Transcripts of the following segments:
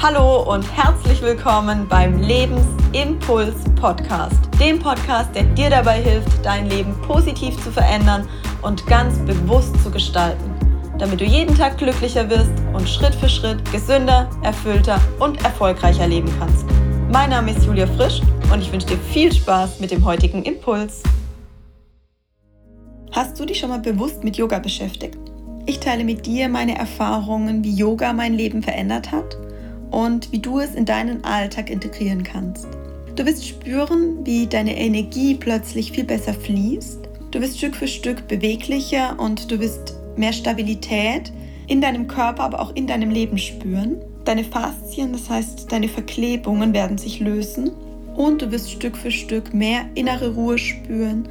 Hallo und herzlich willkommen beim Lebensimpuls Podcast, dem Podcast, der dir dabei hilft, dein Leben positiv zu verändern und ganz bewusst zu gestalten, damit du jeden Tag glücklicher wirst und Schritt für Schritt gesünder, erfüllter und erfolgreicher leben kannst. Mein Name ist Julia Frisch und ich wünsche dir viel Spaß mit dem heutigen Impuls. Hast du dich schon mal bewusst mit Yoga beschäftigt? Ich teile mit dir meine Erfahrungen, wie Yoga mein Leben verändert hat und wie du es in deinen Alltag integrieren kannst. Du wirst spüren, wie deine Energie plötzlich viel besser fließt. Du wirst Stück für Stück beweglicher und du wirst mehr Stabilität in deinem Körper, aber auch in deinem Leben spüren. Deine Faszien, das heißt deine Verklebungen, werden sich lösen und du wirst Stück für Stück mehr innere Ruhe spüren.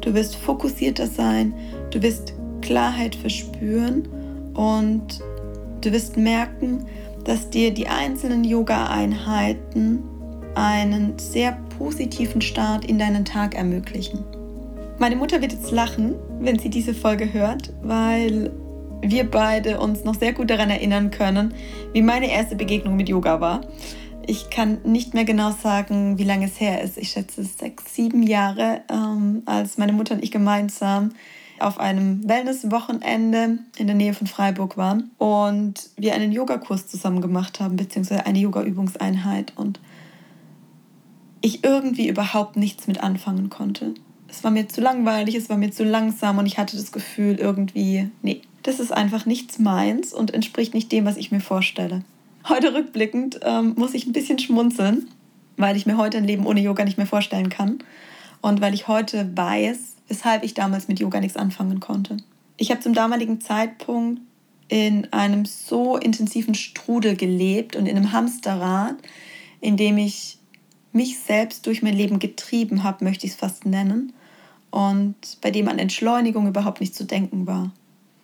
Du wirst fokussierter sein, du wirst Klarheit verspüren und du wirst merken, dass dir die einzelnen Yoga-Einheiten einen sehr positiven Start in deinen Tag ermöglichen. Meine Mutter wird jetzt lachen, wenn sie diese Folge hört, weil wir beide uns noch sehr gut daran erinnern können, wie meine erste Begegnung mit Yoga war. Ich kann nicht mehr genau sagen, wie lange es her ist. Ich schätze sechs, sieben Jahre, ähm, als meine Mutter und ich gemeinsam auf einem Wellness-Wochenende in der Nähe von Freiburg waren und wir einen Yogakurs zusammen gemacht haben, beziehungsweise eine Yoga-Übungseinheit und ich irgendwie überhaupt nichts mit anfangen konnte. Es war mir zu langweilig, es war mir zu langsam und ich hatte das Gefühl irgendwie, nee, das ist einfach nichts meins und entspricht nicht dem, was ich mir vorstelle. Heute rückblickend ähm, muss ich ein bisschen schmunzeln, weil ich mir heute ein Leben ohne Yoga nicht mehr vorstellen kann und weil ich heute weiß, weshalb ich damals mit Yoga nichts anfangen konnte. Ich habe zum damaligen Zeitpunkt in einem so intensiven Strudel gelebt und in einem Hamsterrad, in dem ich mich selbst durch mein Leben getrieben habe, möchte ich es fast nennen, und bei dem an Entschleunigung überhaupt nicht zu denken war.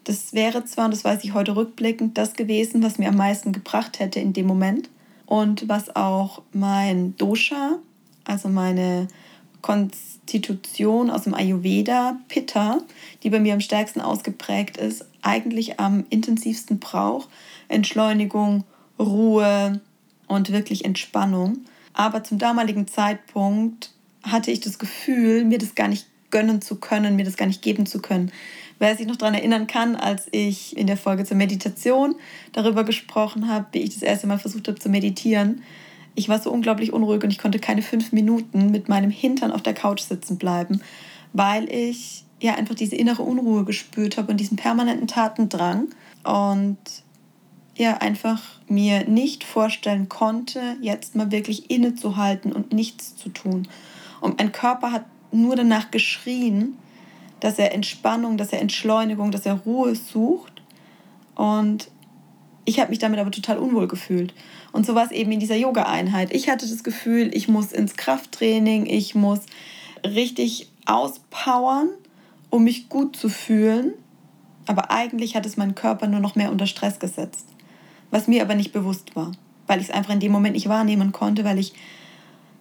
Das wäre zwar, und das weiß ich heute rückblickend, das gewesen, was mir am meisten gebracht hätte in dem Moment und was auch mein Dosha, also meine Konstitution aus dem Ayurveda, Pitta, die bei mir am stärksten ausgeprägt ist, eigentlich am intensivsten braucht. Entschleunigung, Ruhe und wirklich Entspannung. Aber zum damaligen Zeitpunkt hatte ich das Gefühl, mir das gar nicht gönnen zu können, mir das gar nicht geben zu können. Wer sich noch daran erinnern kann, als ich in der Folge zur Meditation darüber gesprochen habe, wie ich das erste Mal versucht habe zu meditieren, ich war so unglaublich unruhig und ich konnte keine fünf Minuten mit meinem Hintern auf der Couch sitzen bleiben, weil ich ja einfach diese innere Unruhe gespürt habe und diesen permanenten Tatendrang und ja einfach mir nicht vorstellen konnte, jetzt mal wirklich innezuhalten und nichts zu tun. Und mein Körper hat nur danach geschrien, dass er Entspannung, dass er Entschleunigung, dass er Ruhe sucht. Und ich habe mich damit aber total unwohl gefühlt. Und so war es eben in dieser Yoga-Einheit. Ich hatte das Gefühl, ich muss ins Krafttraining, ich muss richtig auspowern, um mich gut zu fühlen. Aber eigentlich hat es meinen Körper nur noch mehr unter Stress gesetzt. Was mir aber nicht bewusst war, weil ich es einfach in dem Moment nicht wahrnehmen konnte, weil ich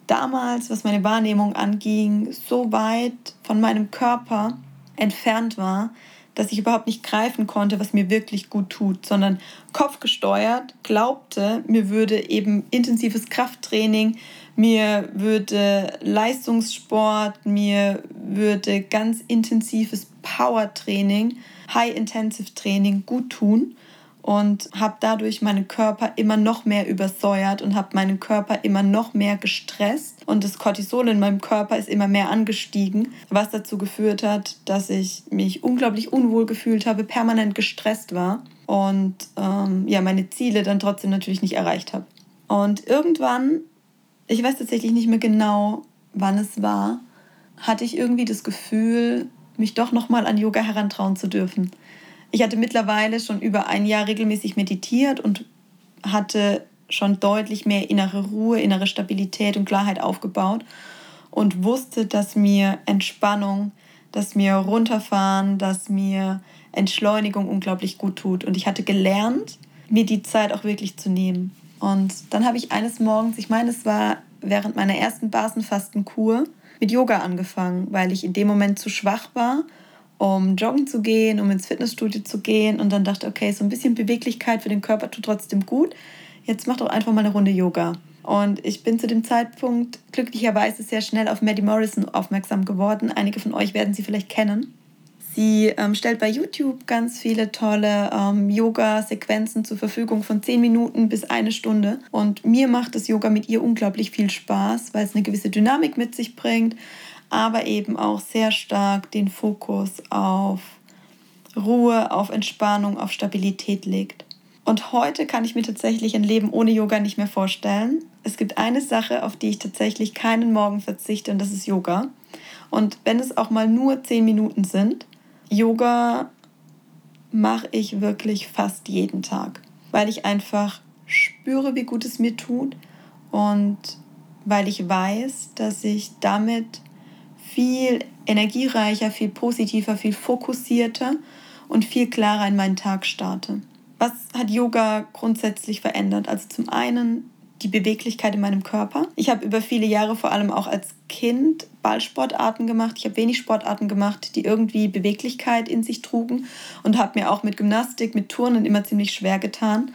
damals, was meine Wahrnehmung anging, so weit von meinem Körper entfernt war, dass ich überhaupt nicht greifen konnte, was mir wirklich gut tut, sondern kopfgesteuert glaubte, mir würde eben intensives Krafttraining, mir würde Leistungssport, mir würde ganz intensives Powertraining, High-Intensive Training gut tun und habe dadurch meinen Körper immer noch mehr übersäuert und habe meinen Körper immer noch mehr gestresst und das Cortisol in meinem Körper ist immer mehr angestiegen, was dazu geführt hat, dass ich mich unglaublich unwohl gefühlt habe, permanent gestresst war und ähm, ja meine Ziele dann trotzdem natürlich nicht erreicht habe. Und irgendwann, ich weiß tatsächlich nicht mehr genau, wann es war, hatte ich irgendwie das Gefühl, mich doch noch mal an Yoga herantrauen zu dürfen. Ich hatte mittlerweile schon über ein Jahr regelmäßig meditiert und hatte schon deutlich mehr innere Ruhe, innere Stabilität und Klarheit aufgebaut und wusste, dass mir Entspannung, dass mir runterfahren, dass mir Entschleunigung unglaublich gut tut. Und ich hatte gelernt, mir die Zeit auch wirklich zu nehmen. Und dann habe ich eines Morgens, ich meine, es war während meiner ersten Basenfastenkur, mit Yoga angefangen, weil ich in dem Moment zu schwach war um joggen zu gehen, um ins Fitnessstudio zu gehen und dann dachte, okay, so ein bisschen Beweglichkeit für den Körper tut trotzdem gut. jetzt mach doch einfach mal eine Runde Yoga. Und ich bin zu dem Zeitpunkt glücklicherweise sehr schnell auf Maddie Morrison aufmerksam geworden. Einige von euch werden sie vielleicht kennen. Sie ähm, stellt bei YouTube ganz viele tolle ähm, Yoga-Sequenzen zur Verfügung von 10 Minuten bis eine Stunde. Und mir macht das Yoga mit ihr unglaublich viel Spaß, weil es eine gewisse Dynamik mit sich bringt, aber eben auch sehr stark den Fokus auf Ruhe, auf Entspannung, auf Stabilität legt. Und heute kann ich mir tatsächlich ein Leben ohne Yoga nicht mehr vorstellen. Es gibt eine Sache, auf die ich tatsächlich keinen Morgen verzichte, und das ist Yoga. Und wenn es auch mal nur zehn Minuten sind, Yoga mache ich wirklich fast jeden Tag, weil ich einfach spüre, wie gut es mir tut und weil ich weiß, dass ich damit viel energiereicher, viel positiver, viel fokussierter und viel klarer in meinen Tag starte. Was hat Yoga grundsätzlich verändert? Also zum einen die Beweglichkeit in meinem Körper. Ich habe über viele Jahre, vor allem auch als Kind, Ballsportarten gemacht. Ich habe wenig Sportarten gemacht, die irgendwie Beweglichkeit in sich trugen und habe mir auch mit Gymnastik, mit Turnen immer ziemlich schwer getan.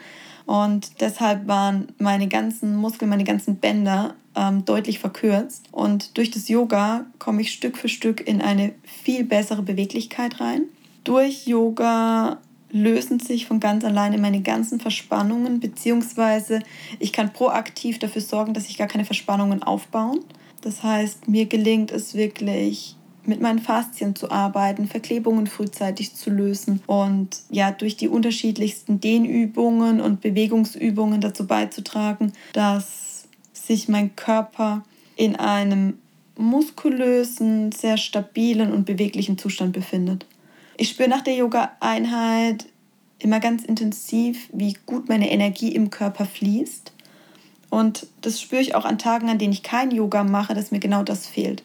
Und deshalb waren meine ganzen Muskeln, meine ganzen Bänder ähm, deutlich verkürzt. Und durch das Yoga komme ich Stück für Stück in eine viel bessere Beweglichkeit rein. Durch Yoga lösen sich von ganz alleine meine ganzen Verspannungen, beziehungsweise ich kann proaktiv dafür sorgen, dass sich gar keine Verspannungen aufbauen. Das heißt, mir gelingt es wirklich, mit meinen Faszien zu arbeiten, Verklebungen frühzeitig zu lösen und ja, durch die unterschiedlichsten Dehnübungen und Bewegungsübungen dazu beizutragen, dass sich mein Körper in einem muskulösen, sehr stabilen und beweglichen Zustand befindet. Ich spüre nach der Yoga-Einheit immer ganz intensiv, wie gut meine Energie im Körper fließt. Und das spüre ich auch an Tagen, an denen ich kein Yoga mache, dass mir genau das fehlt.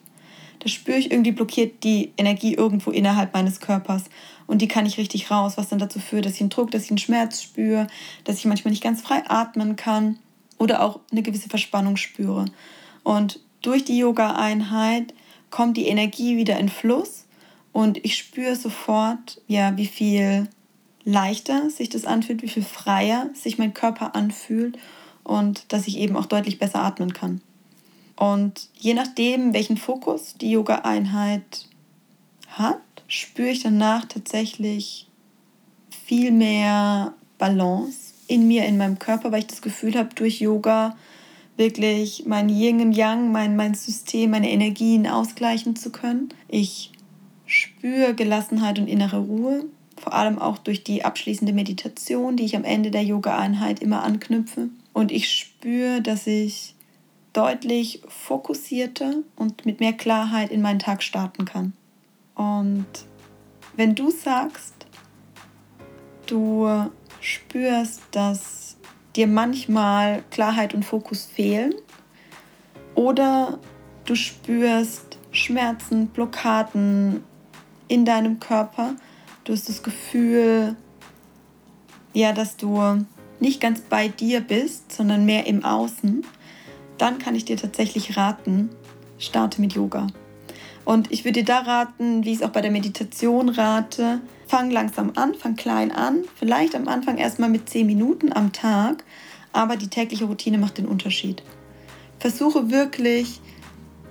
Da spüre ich irgendwie blockiert die Energie irgendwo innerhalb meines Körpers. Und die kann ich richtig raus, was dann dazu führt, dass ich einen Druck, dass ich einen Schmerz spüre, dass ich manchmal nicht ganz frei atmen kann oder auch eine gewisse Verspannung spüre. Und durch die Yoga-Einheit kommt die Energie wieder in Fluss und ich spüre sofort, ja, wie viel leichter sich das anfühlt, wie viel freier sich mein Körper anfühlt und dass ich eben auch deutlich besser atmen kann. Und je nachdem, welchen Fokus die Yoga-Einheit hat, spüre ich danach tatsächlich viel mehr Balance in mir, in meinem Körper, weil ich das Gefühl habe, durch Yoga wirklich mein Yin und Yang, mein, mein System, meine Energien ausgleichen zu können. Ich spüre Gelassenheit und innere Ruhe, vor allem auch durch die abschließende Meditation, die ich am Ende der Yoga-Einheit immer anknüpfe. Und ich spüre, dass ich deutlich fokussierter und mit mehr Klarheit in meinen Tag starten kann. Und wenn du sagst, du spürst, dass dir manchmal Klarheit und Fokus fehlen oder du spürst Schmerzen, Blockaden, in deinem Körper. Du hast das Gefühl, ja, dass du nicht ganz bei dir bist, sondern mehr im Außen. Dann kann ich dir tatsächlich raten, starte mit Yoga. Und ich würde dir da raten, wie ich es auch bei der Meditation rate, fang langsam an, fang klein an. Vielleicht am Anfang erstmal mit 10 Minuten am Tag, aber die tägliche Routine macht den Unterschied. Versuche wirklich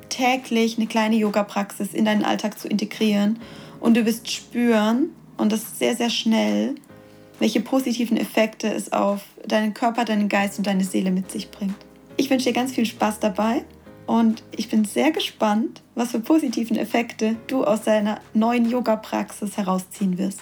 täglich eine kleine Yoga-Praxis in deinen Alltag zu integrieren und du wirst spüren, und das sehr, sehr schnell, welche positiven Effekte es auf deinen Körper, deinen Geist und deine Seele mit sich bringt. Ich wünsche dir ganz viel Spaß dabei und ich bin sehr gespannt, was für positiven Effekte du aus deiner neuen Yoga-Praxis herausziehen wirst.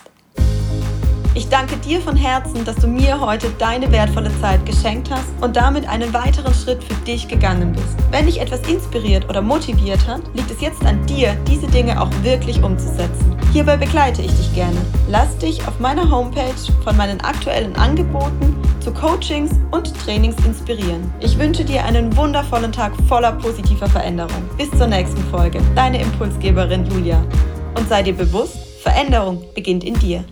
Ich danke dir von Herzen, dass du mir heute deine wertvolle Zeit geschenkt hast und damit einen weiteren Schritt für dich gegangen bist. Wenn dich etwas inspiriert oder motiviert hat, liegt es jetzt an dir, diese Dinge auch wirklich umzusetzen. Hierbei begleite ich dich gerne. Lass dich auf meiner Homepage von meinen aktuellen Angeboten zu Coachings und Trainings inspirieren. Ich wünsche dir einen wundervollen Tag voller positiver Veränderung. Bis zur nächsten Folge. Deine Impulsgeberin Julia. Und sei dir bewusst, Veränderung beginnt in dir.